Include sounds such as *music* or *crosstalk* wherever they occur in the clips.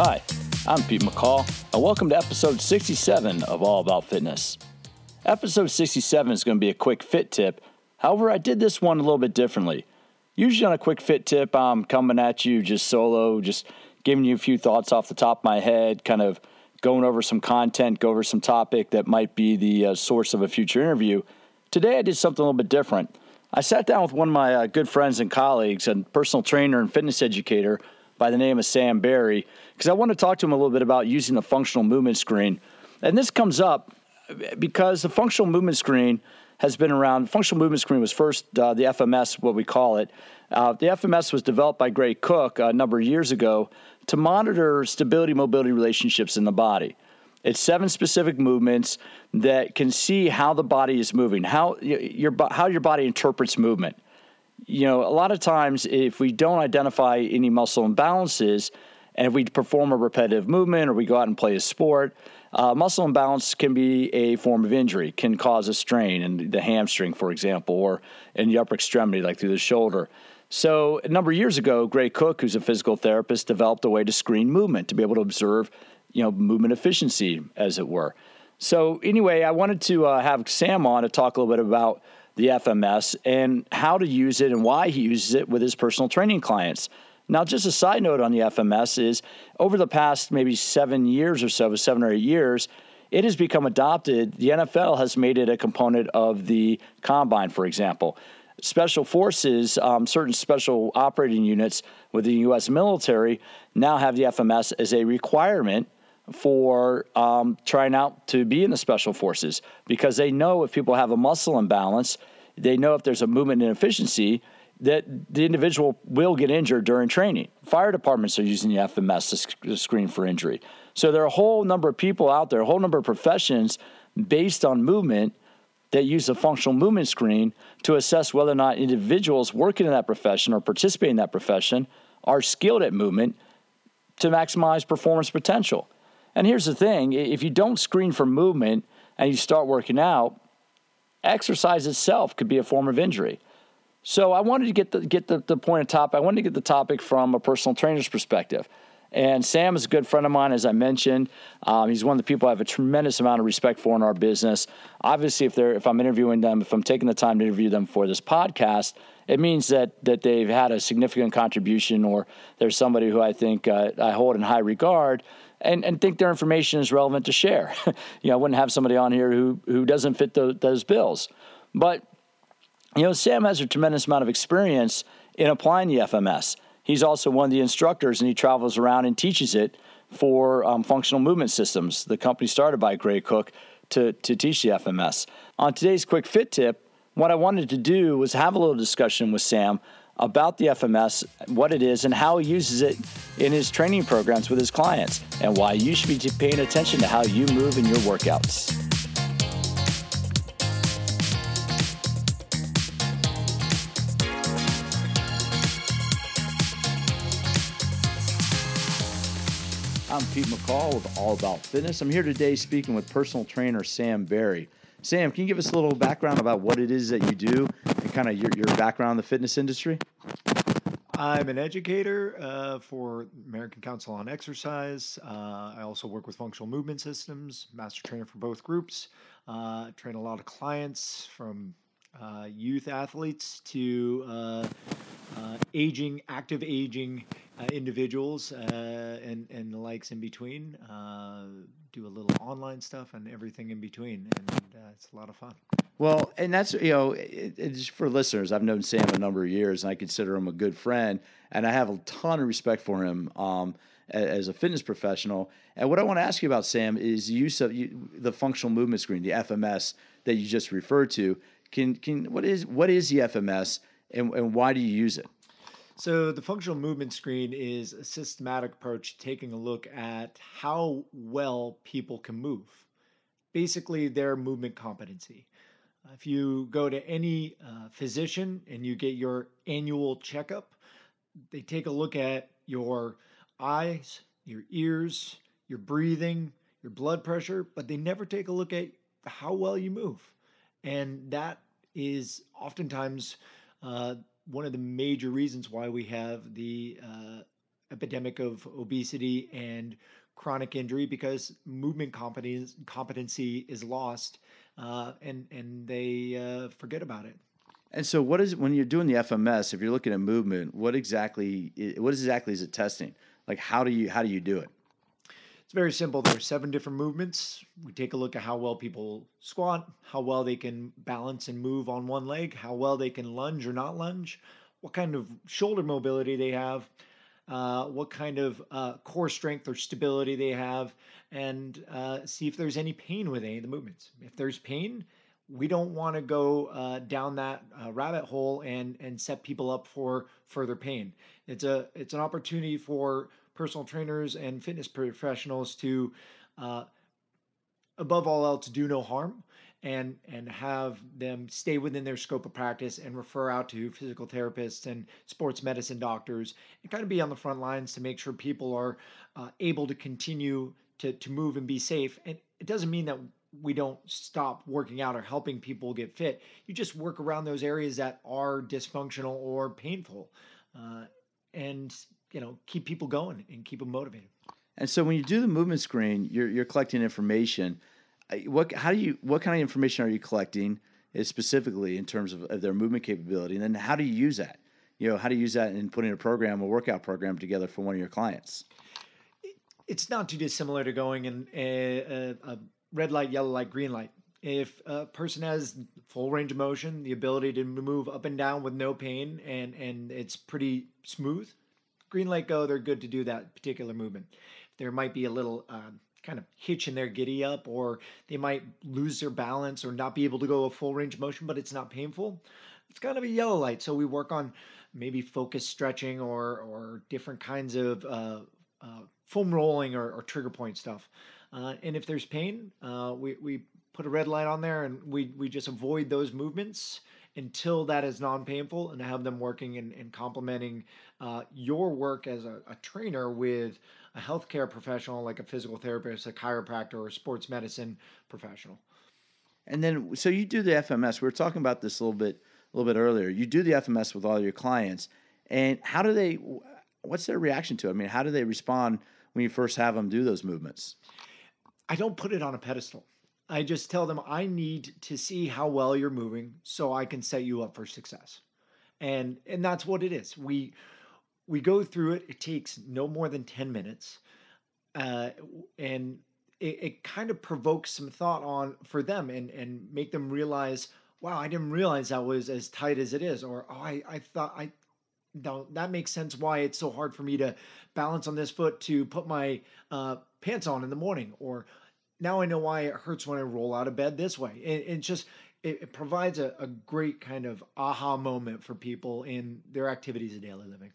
Hi, I'm Pete McCall, and welcome to episode 67 of All About Fitness. Episode 67 is going to be a quick fit tip. However, I did this one a little bit differently. Usually, on a quick fit tip, I'm coming at you just solo, just giving you a few thoughts off the top of my head, kind of going over some content, go over some topic that might be the uh, source of a future interview. Today, I did something a little bit different. I sat down with one of my uh, good friends and colleagues, a personal trainer and fitness educator by the name of Sam Berry, because I want to talk to him a little bit about using the functional movement screen. And this comes up because the functional movement screen has been around. Functional movement screen was first uh, the FMS, what we call it. Uh, the FMS was developed by Gray Cook a number of years ago to monitor stability mobility relationships in the body. It's seven specific movements that can see how the body is moving, how your how your body interprets movement. You know, a lot of times if we don't identify any muscle imbalances, and if we perform a repetitive movement or we go out and play a sport, uh, muscle imbalance can be a form of injury, can cause a strain in the hamstring, for example, or in the upper extremity, like through the shoulder. So, a number of years ago, Gray Cook, who's a physical therapist, developed a way to screen movement to be able to observe, you know, movement efficiency, as it were. So, anyway, I wanted to uh, have Sam on to talk a little bit about the FMS and how to use it and why he uses it with his personal training clients. Now, just a side note on the FMS is over the past maybe seven years or so, seven or eight years, it has become adopted. The NFL has made it a component of the combine, for example. Special forces, um, certain special operating units within the U.S. military now have the FMS as a requirement for um, trying out to be in the special forces because they know if people have a muscle imbalance, they know if there's a movement inefficiency that the individual will get injured during training. Fire departments are using the FMS to screen for injury. So there are a whole number of people out there, a whole number of professions based on movement that use a functional movement screen to assess whether or not individuals working in that profession or participating in that profession are skilled at movement to maximize performance potential. And here's the thing if you don't screen for movement and you start working out, exercise itself could be a form of injury. So I wanted to get the get the, the point of top. I wanted to get the topic from a personal trainer's perspective. And Sam is a good friend of mine, as I mentioned. Um, he's one of the people I have a tremendous amount of respect for in our business. Obviously, if they're if I'm interviewing them, if I'm taking the time to interview them for this podcast, it means that that they've had a significant contribution, or there's somebody who I think uh, I hold in high regard. And, and think their information is relevant to share. *laughs* you know, I wouldn't have somebody on here who who doesn't fit the, those bills. But you know, Sam has a tremendous amount of experience in applying the FMS. He's also one of the instructors, and he travels around and teaches it for um, functional movement systems. The company started by Gray Cook to, to teach the FMS. On today's quick fit tip, what I wanted to do was have a little discussion with Sam about the FMS, what it is, and how he uses it in his training programs with his clients, and why you should be paying attention to how you move in your workouts. I'm Pete McCall with All About Fitness. I'm here today speaking with personal trainer Sam Berry. Sam, can you give us a little background about what it is that you do kind of your, your background in the fitness industry? I'm an educator uh, for American Council on Exercise. Uh, I also work with functional movement systems, master trainer for both groups. Uh, train a lot of clients from uh, youth athletes to uh, uh, aging, active aging individuals and and the likes in between. Do a little online stuff and everything in between, and it's a lot of fun. Well, and that's you know, it, it's for listeners. I've known Sam a number of years, and I consider him a good friend, and I have a ton of respect for him um, as a fitness professional. And what I want to ask you about, Sam, is use of the functional movement screen, the FMS that you just referred to. Can can what is what is the FMS, and, and why do you use it? So, the functional movement screen is a systematic approach taking a look at how well people can move, basically, their movement competency. Uh, if you go to any uh, physician and you get your annual checkup, they take a look at your eyes, your ears, your breathing, your blood pressure, but they never take a look at how well you move. And that is oftentimes uh, one of the major reasons why we have the uh, epidemic of obesity and chronic injury because movement competence, competency is lost uh, and and they uh, forget about it. And so, what is when you're doing the FMS? If you're looking at movement, what exactly what exactly is it testing? Like, how do you how do you do it? It's very simple. There are seven different movements. We take a look at how well people squat, how well they can balance and move on one leg, how well they can lunge or not lunge, what kind of shoulder mobility they have, uh, what kind of uh, core strength or stability they have, and uh, see if there's any pain with any of the movements. If there's pain, we don't want to go uh, down that uh, rabbit hole and and set people up for further pain. It's a it's an opportunity for personal trainers and fitness professionals to, uh, above all else, do no harm and and have them stay within their scope of practice and refer out to physical therapists and sports medicine doctors and kind of be on the front lines to make sure people are uh, able to continue to to move and be safe. And it doesn't mean that we don't stop working out or helping people get fit. You just work around those areas that are dysfunctional or painful. Uh, and you know keep people going and keep them motivated. And so when you do the movement screen, you're you're collecting information. What how do you what kind of information are you collecting? Uh, specifically in terms of, of their movement capability, and then how do you use that? You know, how do you use that in putting a program, a workout program together for one of your clients? It's not too dissimilar to going in a, a, a red light, yellow light, green light. If a person has full range of motion, the ability to move up and down with no pain, and and it's pretty smooth, green light go, they're good to do that particular movement. There might be a little uh, kind of hitch in their giddy up, or they might lose their balance or not be able to go a full range of motion, but it's not painful. It's kind of a yellow light. So we work on maybe focus stretching or or different kinds of uh, uh, foam rolling or, or, trigger point stuff. Uh, and if there's pain, uh, we we put a red light on there and we we just avoid those movements until that is non-painful and have them working and, and complementing uh, your work as a, a, trainer with a healthcare professional like a physical therapist a chiropractor or a sports medicine professional. And then so you do the fms we were talking about this a little bit a little bit earlier. You do the fms with all your clients. And how do they what's their reaction to it? I mean how do they respond when you first have them do those movements? I don't put it on a pedestal. I just tell them I need to see how well you're moving so I can set you up for success. And and that's what it is. We we go through it. It takes no more than 10 minutes. Uh, and it, it kind of provokes some thought on for them and and make them realize, wow, I didn't realize that was as tight as it is. Or oh, I, I thought I no, that makes sense why it's so hard for me to balance on this foot to put my uh, pants on in the morning. Or now I know why it hurts when I roll out of bed this way. It, just it, it provides a, a, great kind of aha moment for people in their activities of daily living.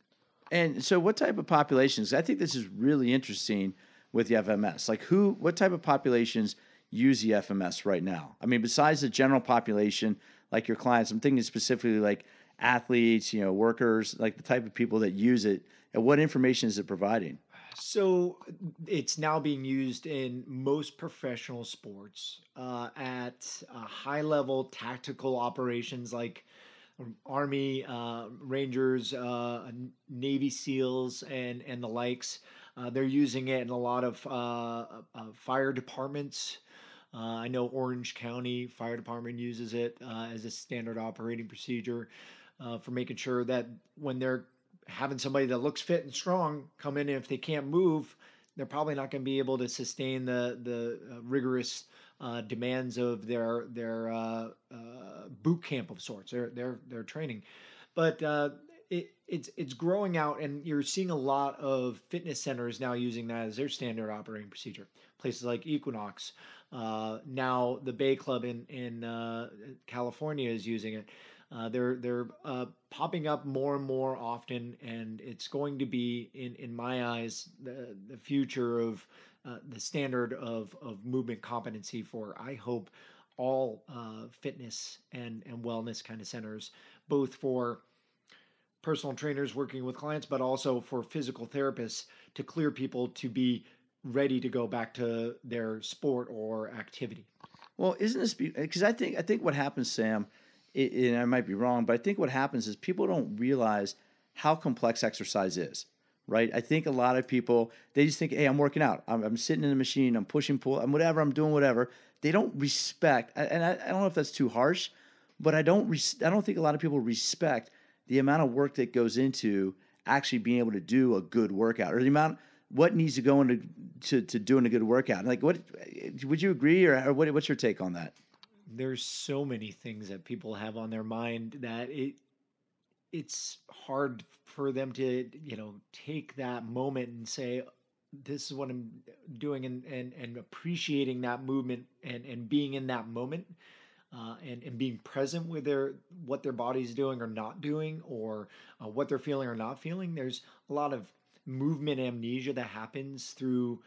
And so, what type of populations? I think this is really interesting with the FMS. Like, who? What type of populations use the FMS right now? I mean, besides the general population, like your clients, I'm thinking specifically like athletes, you know, workers, like the type of people that use it. And what information is it providing? So it's now being used in most professional sports uh, at uh, high level tactical operations like Army, uh, Rangers, uh, Navy SEALs, and, and the likes. Uh, they're using it in a lot of uh, fire departments. I know Orange County Fire Department uses it as a standard operating procedure for making sure that when they're having somebody that looks fit and strong come in, and if they can't move, they're probably not going to be able to sustain the the uh, rigorous uh, demands of their their uh, uh boot camp of sorts, their their their training. But uh, it, it's it's growing out, and you're seeing a lot of fitness centers now using that as their standard operating procedure. Places like Equinox, uh, now the Bay Club in in California is using it. Uh, they're they're uh, popping up more and more often, and it's going to be, in in my eyes, the the future of uh, the standard of of movement competency for I hope all uh, fitness and and wellness kind of centers, both for personal trainers working with clients, but also for physical therapists to clear people to be ready to go back to their sport or activity. Well, isn't this because I think I think what happens, Sam it, and I might be wrong, but I think what happens is people don't realize how complex exercise is. Right? I think a lot of people they just think, hey, I'm working out, I'm, I'm sitting in the machine, I'm pushing pull, I'm whatever, I'm doing whatever. They don't respect, and I, I don't know if that's too harsh, but I don't res- I don't think a lot of people respect the amount of work that goes into actually being able to do a good workout or the amount what needs to go into to, to doing a good workout. Like, what would you agree, or, or what, what's your take on that? There's so many things that people have on their mind that it it's hard for them to you know take that moment and say this is what i'm doing and and, and appreciating that movement and and being in that moment uh, and, and being present with their what their body's doing or not doing or uh, what they're feeling or not feeling. There's a lot of movement amnesia that happens through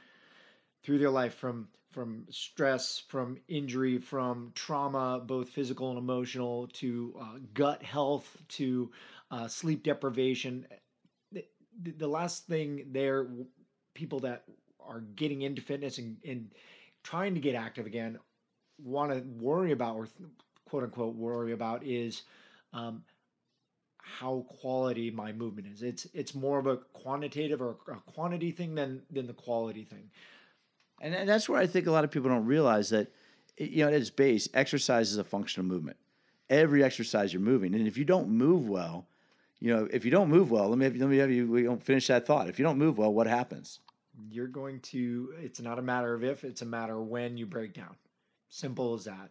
through their life from from stress, from injury, from trauma, both physical and emotional, to uh, gut health, to uh, sleep deprivation. The, the last thing there, people that are getting into fitness and, and trying to get active again want to worry about or quote unquote worry about is um, how quality my movement is. It's it's more of a quantitative or a quantity thing than than the quality thing. And that's where I think a lot of people don't realize that you know at its base, exercise is a function of movement. Every exercise you're moving, and if you don't move well, you know if you don't move well, let me have, let me have you. We don't finish that thought. If you don't move well, what happens? You're going to. It's not a matter of if; it's a matter of when you break down. Simple as that.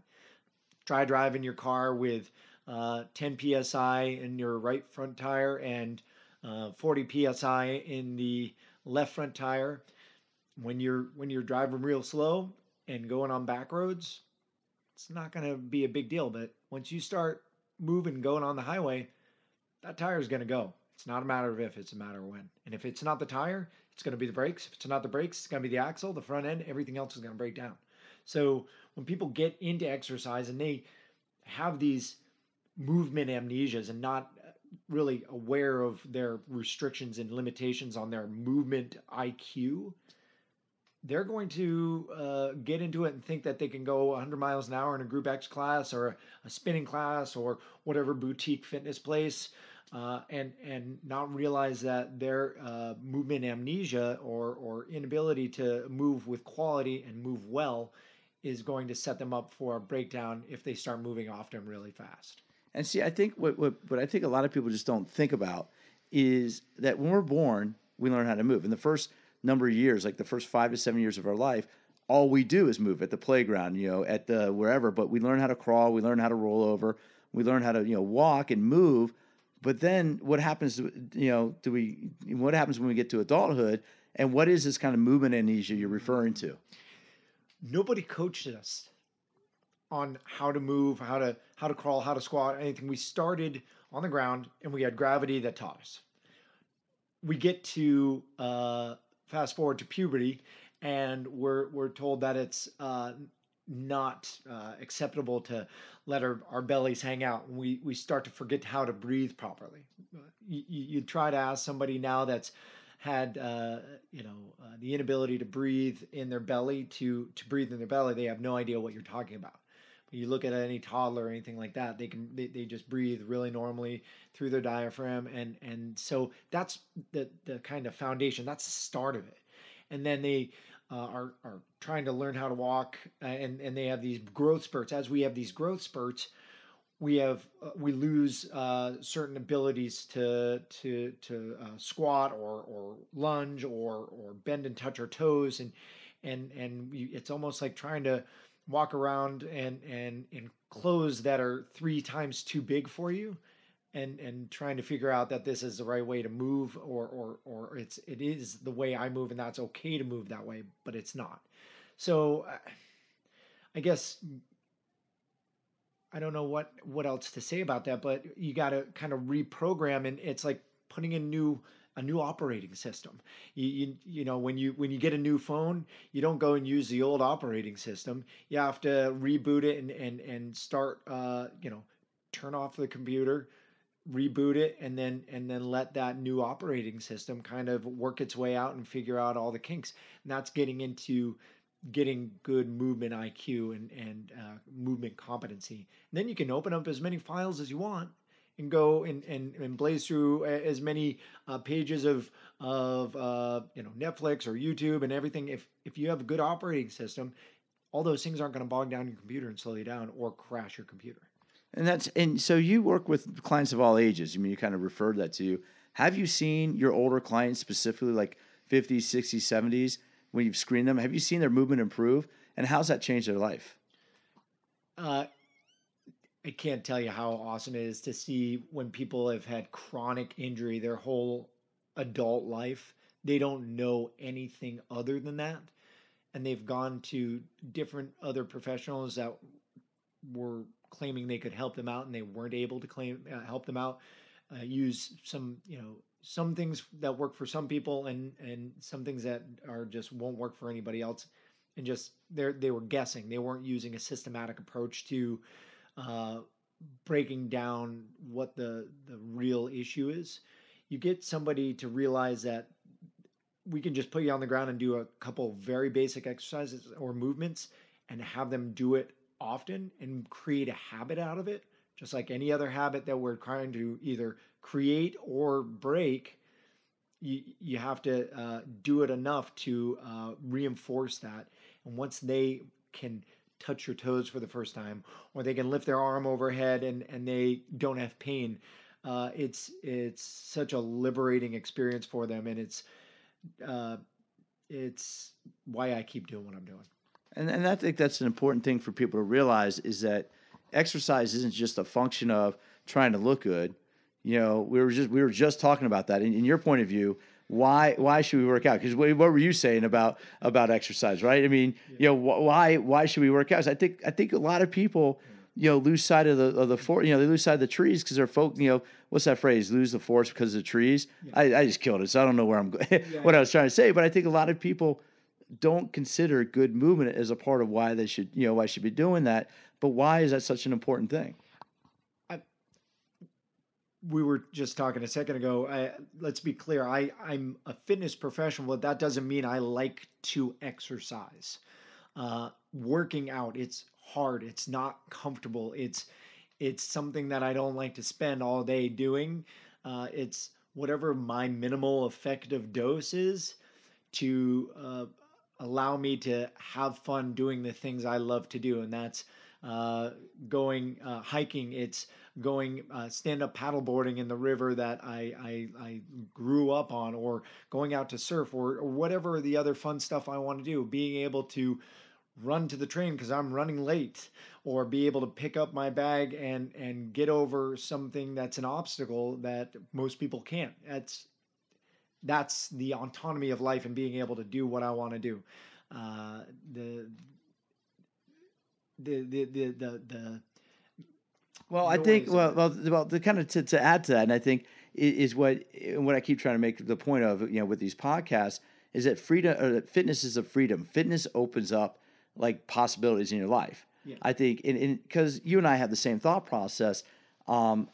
Try driving your car with uh, 10 psi in your right front tire and uh, 40 psi in the left front tire. When you're when you're driving real slow and going on back roads, it's not going to be a big deal. But once you start moving, going on the highway, that tire is going to go. It's not a matter of if; it's a matter of when. And if it's not the tire, it's going to be the brakes. If it's not the brakes, it's going to be the axle, the front end. Everything else is going to break down. So when people get into exercise and they have these movement amnesias and not really aware of their restrictions and limitations on their movement IQ, they're going to uh, get into it and think that they can go 100 miles an hour in a group X class or a spinning class or whatever boutique fitness place, uh, and and not realize that their uh, movement amnesia or or inability to move with quality and move well is going to set them up for a breakdown if they start moving often really fast. And see, I think what, what, what I think a lot of people just don't think about is that when we're born, we learn how to move. In the first number of years, like the first five to seven years of our life, all we do is move at the playground, you know, at the wherever. But we learn how to crawl, we learn how to roll over, we learn how to you know walk and move. But then what happens? You know, do we? What happens when we get to adulthood? And what is this kind of movement amnesia you're referring to? nobody coached us on how to move, how to how to crawl, how to squat, anything. We started on the ground and we had gravity that taught us. We get to uh, fast forward to puberty, and we're we're told that it's uh, not uh, acceptable to let our, our bellies hang out. And we we start to forget how to breathe properly. You, you try to ask somebody now that's had uh, you know uh, the inability to breathe in their belly to to breathe in their belly, they have no idea what you're talking about. You look at any toddler or anything like that, they can they, they just breathe really normally through their diaphragm, and and so that's the the kind of foundation. That's the start of it, and then they. Uh, are are trying to learn how to walk, uh, and and they have these growth spurts. As we have these growth spurts, we have uh, we lose uh, certain abilities to to to uh, squat or or lunge or or bend and touch our toes and and and it's almost like trying to walk around and and in clothes that are three times too big for you and and trying to figure out that this is the right way to move or or or it's it is the way I move and that's okay to move that way but it's not so I guess I don't know what what else to say about that, but you got to kind of reprogram, and it's like putting a new a new operating system. You, you you know when you when you get a new phone, you don't go and use the old operating system. You have to reboot it and and and start uh, you know turn off the computer, reboot it, and then and then let that new operating system kind of work its way out and figure out all the kinks. And that's getting into getting good movement IQ and and uh, movement competency. And then you can open up as many files as you want and go and, and, and blaze through as many uh, pages of of uh, you know Netflix or YouTube and everything. If if you have a good operating system, all those things aren't going to bog down your computer and slow you down or crash your computer. And that's and so you work with clients of all ages. I mean, you kind of referred that to you. Have you seen your older clients specifically, like 50s, 60s, 70s, when you've screened them? Have you seen their movement improve? And how's that changed their life? Uh, I can't tell you how awesome it is to see when people have had chronic injury their whole adult life. They don't know anything other than that. And they've gone to different other professionals that were claiming they could help them out and they weren't able to claim uh, help them out. Uh, use some, you know, some things that work for some people and and some things that are just won't work for anybody else and just they they were guessing they weren't using a systematic approach to uh, breaking down what the the real issue is you get somebody to realize that we can just put you on the ground and do a couple very basic exercises or movements and have them do it often and create a habit out of it just like any other habit that we're trying to either create or break you, you have to uh, do it enough to uh, reinforce that and once they can touch your toes for the first time, or they can lift their arm overhead and, and they don't have pain, uh, it's it's such a liberating experience for them, and it's uh, it's why I keep doing what I'm doing. And and I think that's an important thing for people to realize is that exercise isn't just a function of trying to look good. You know, we were just we were just talking about that. In, in your point of view, why why should we work out? Because what, what, were you saying about about exercise, right? I mean, yeah. you know, wh- why why should we work out? I think I think a lot of people, you know, lose sight of the of the for you know they lose sight of the trees because they're folk. You know, what's that phrase? Lose the forest because of the trees. Yeah. I, I just killed it, so I don't know where I'm going. *laughs* Yeah, what I was trying to say, but I think a lot of people don't consider good movement as a part of why they should you know why should be doing that. But why is that such an important thing? we were just talking a second ago. I, let's be clear. I, I'm a fitness professional, but that doesn't mean I like to exercise. Uh, working out, it's hard. It's not comfortable. It's it's something that I don't like to spend all day doing. Uh, it's whatever my minimal effective dose is to uh, allow me to have fun doing the things I love to do, and that's uh, going uh, hiking. It's going uh, stand up paddleboarding in the river that I, I, I grew up on, or going out to surf, or, or whatever the other fun stuff I want to do. Being able to run to the train because I'm running late, or be able to pick up my bag and and get over something that's an obstacle that most people can't. That's that's the autonomy of life and being able to do what I want to do. Uh, the the the the the, the well, I think well, well, well, the kind of to, to add to that, and I think is what what I keep trying to make the point of, you know, with these podcasts is that freedom or that fitness is a freedom. Fitness opens up like possibilities in your life. Yeah. I think, and because you and I have the same thought process. Um,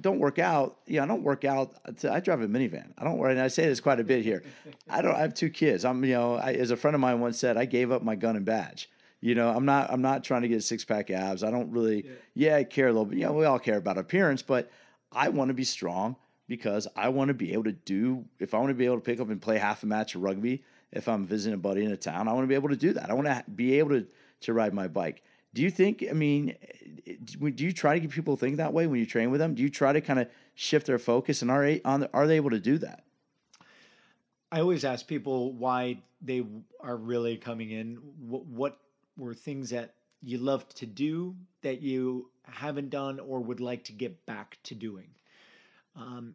don't work out. Yeah, I don't work out. I drive a minivan. I don't. And I say this quite a bit here. *laughs* I don't. I have two kids. I'm. You know, I, as a friend of mine once said, I gave up my gun and badge. You know, I'm not I'm not trying to get six pack abs. I don't really yeah. yeah, I care a little bit. You know, we all care about appearance, but I want to be strong because I want to be able to do if I want to be able to pick up and play half a match of rugby if I'm visiting a buddy in a town, I want to be able to do that. I want to be able to to ride my bike. Do you think I mean do you try to get people to think that way when you train with them? Do you try to kind of shift their focus and are on are they able to do that? I always ask people why they are really coming in. What, what were things that you loved to do that you haven't done or would like to get back to doing. Um,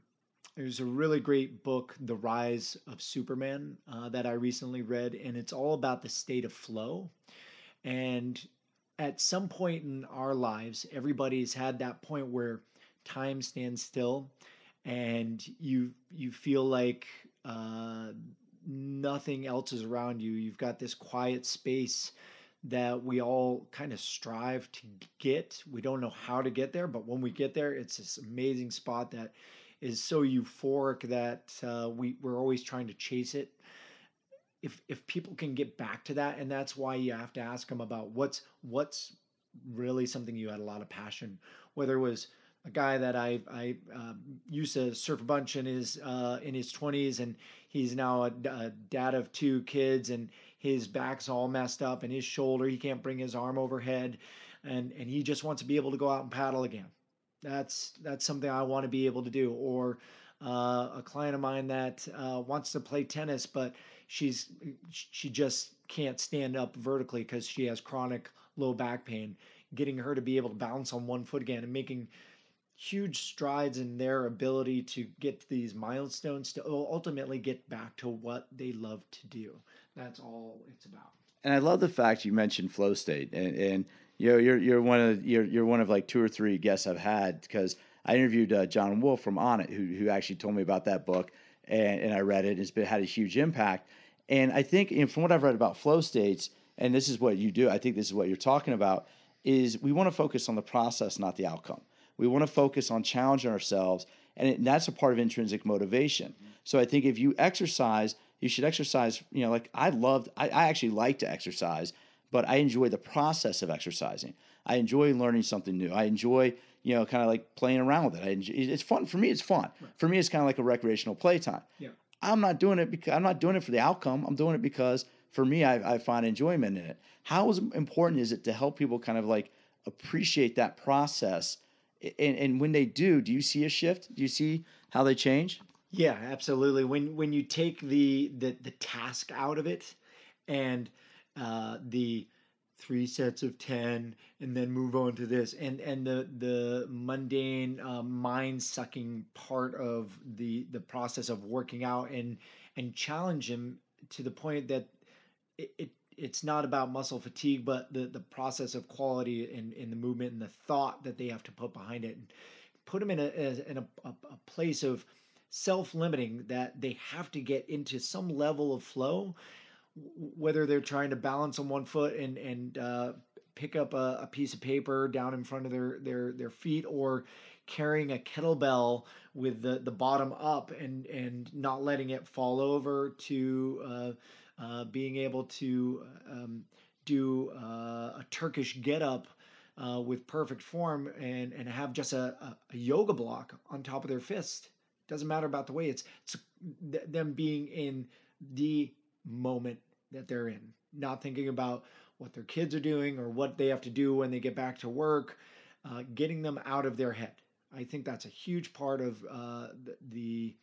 there's a really great book, The Rise of Superman, uh, that I recently read, and it's all about the state of flow. And at some point in our lives, everybody's had that point where time stands still, and you you feel like uh, nothing else is around you. You've got this quiet space that we all kind of strive to get. We don't know how to get there, but when we get there, it's this amazing spot that is so euphoric that uh, we we're always trying to chase it. If if people can get back to that, and that's why you have to ask them about what's what's really something you had a lot of passion, whether it was a guy that I I uh, used to surf a bunch in his uh, in his twenties, and he's now a, a, dad of two kids, and his back's all messed up, and his shoulder he can't bring his arm overhead, and and he just wants to be able to go out and paddle again. That's that's something I want to be able to do. Or uh, a client of mine that uh, wants to play tennis, but she's she just can't stand up vertically because she has chronic low back pain. Getting her to be able to balance on one foot again and making huge strides in their ability to get to these milestones to ultimately get back to what they love to do. That's all it's about. And I love the fact you mentioned flow state, and, and you know you're you're one of you're you're one of like two or three guests I've had because I interviewed uh, John Wolf from Onnit, who who actually told me about that book, and and I read it. It's been had a huge impact, and I think know, from what I've read about flow states, and this is what you do. I think this is what you're talking about. Is we want to focus on the process, not the outcome. We want to focus on challenging ourselves, and, it, and that's a part of intrinsic motivation. Mm-hmm. So I think if you exercise, you should exercise. You know, like I loved, I, I actually like to exercise, but I enjoy the process of exercising. I enjoy learning something new. I enjoy, you know, kind of like playing around with it. Enjoy, it's fun for me. It's fun right. for me. It's kind of like a recreational playtime. Yeah. I'm not doing it because I'm not doing it for the outcome. I'm doing it because for me, I, I find enjoyment in it. How important is it to help people kind of like appreciate that process and, and when they do, do you see a shift? Do you see how they change? Yeah, absolutely. When when you take the the, the task out of it, and uh, the three sets of 10 and then move on to this and and the the mundane uh, mind sucking part of the the process of working out and and challenge him to the point that it, it it's not about muscle fatigue, but the, the process of quality in, in the movement and the thought that they have to put behind it. And put them in a, in a, a, a place of self limiting that they have to get into some level of flow, whether they're trying to balance on one foot and, and uh, pick up a, a piece of paper down in front of their, their, their feet or carrying a kettlebell with the, the bottom up and, and not letting it fall over to uh, uh, being able to um, do uh, a Turkish getup uh, with perfect form and, and have just a, a, a, yoga block on top of their fist. Doesn't matter about the way it's, it's them being in the moment that they're in, not thinking about what their kids are doing or what they have to do when they get back to work, uh, getting them out of their head. I think that's a huge part of uh, the,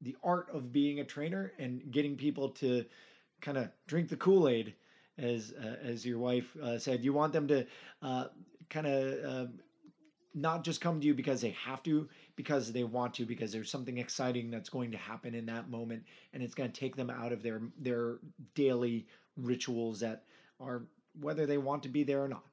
the art of being a trainer and getting people to kind of drink the Kool Aid, as uh, as your wife uh, said. You want them to uh, kind of uh, not just come to you because they have to, because they want to, because there's something exciting that's going to happen in that moment, and it's going to take them out of their their daily rituals that are whether they want to be there or not.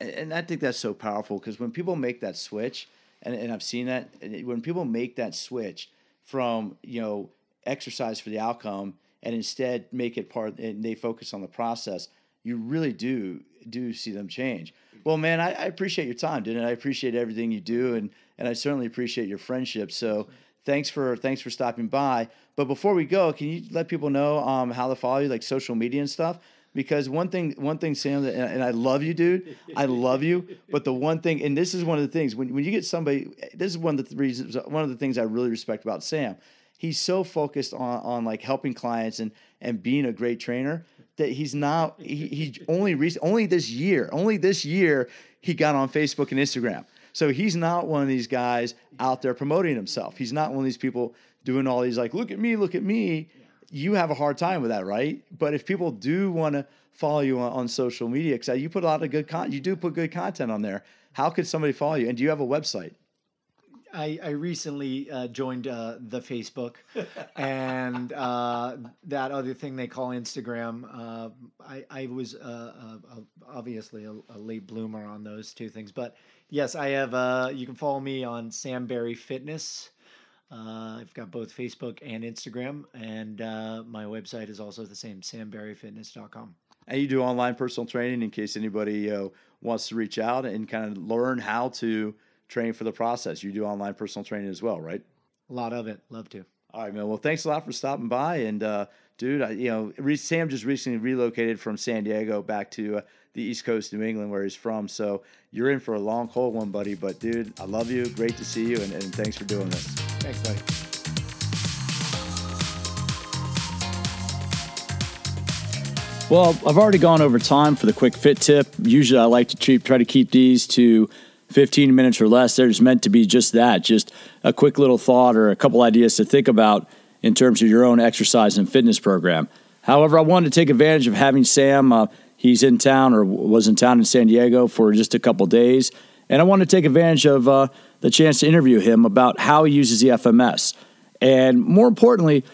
And I think that's so powerful because when people make that switch, and, and I've seen that when people make that switch from you know exercise for the outcome and instead make it part and they focus on the process you really do do see them change well man i, I appreciate your time didn't i appreciate everything you do and and i certainly appreciate your friendship so thanks for thanks for stopping by. But before we go can you let people know um, how to follow you like social media and stuff? Because one thing one thing sam and i love you dude i love you but the one thing and this is one of the things when, when you get somebody this is one of the reasons one of the things i really respect about sam. He's so focused on on like helping clients and and being a great trainer that he's not *laughs* he, he only recent, only this year only this year he got on facebook and instagram so he's not one of these guys out there promoting himself he's not one of these people doing all these like look at me look at me you have a hard time with that, right? But if people do want to follow you on, on social media, because you put a lot of good content, you do put good content on there. How could somebody follow you? And do you have a website? I, I recently uh, joined uh, the Facebook *laughs* and uh, that other thing they call Instagram. Uh, I, I was uh, uh, obviously a, a, late bloomer on those two things, but yes, I have. you can follow me on Sam Berry Fitness. Uh, I've got both Facebook and Instagram, and uh, my website is also the same, samberryfitness.com. And you do online personal training in case anybody uh, wants to reach out and kind of learn how to train for the process. You do online personal training as well, right? A lot of it. Love to. All right, man. Well, thanks a lot for stopping by. And, uh, dude, I, you know, Sam just recently relocated from San Diego back to uh, the East Coast, New England, where he's from. So you're in for a long, cold one, buddy. But, dude, I love you. Great to see you. And, and thanks for doing this. Thanks, buddy. Well, I've already gone over time for the quick fit tip. Usually I like to treat, try to keep these to 15 minutes or less. They're just meant to be just that, just a quick little thought or a couple ideas to think about in terms of your own exercise and fitness program. However, I wanted to take advantage of having Sam. Uh, he's in town or was in town in San Diego for just a couple days. And I want to take advantage of uh, the chance to interview him about how he uses the FMS. And more importantly,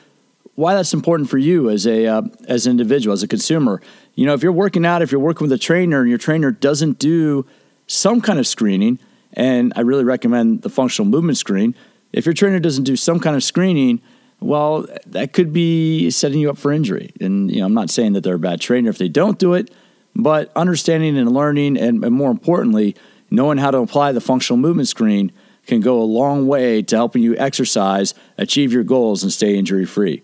why that's important for you as a uh, as an individual, as a consumer. You know, if you're working out, if you're working with a trainer, and your trainer doesn't do some kind of screening, and I really recommend the functional movement screen. If your trainer doesn't do some kind of screening, well, that could be setting you up for injury. And you know, I'm not saying that they're a bad trainer if they don't do it, but understanding and learning, and, and more importantly, knowing how to apply the functional movement screen can go a long way to helping you exercise, achieve your goals, and stay injury free.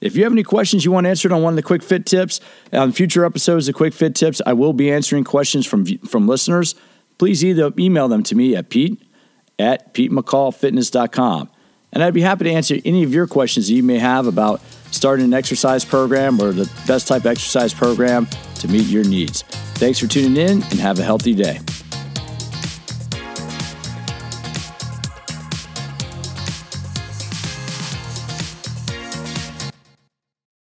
If you have any questions you want answered on one of the quick fit tips, on future episodes of Quick Fit Tips, I will be answering questions from, from listeners. Please either email them to me at pete at petemccallfitness.com. And I'd be happy to answer any of your questions that you may have about starting an exercise program or the best type exercise program to meet your needs. Thanks for tuning in and have a healthy day.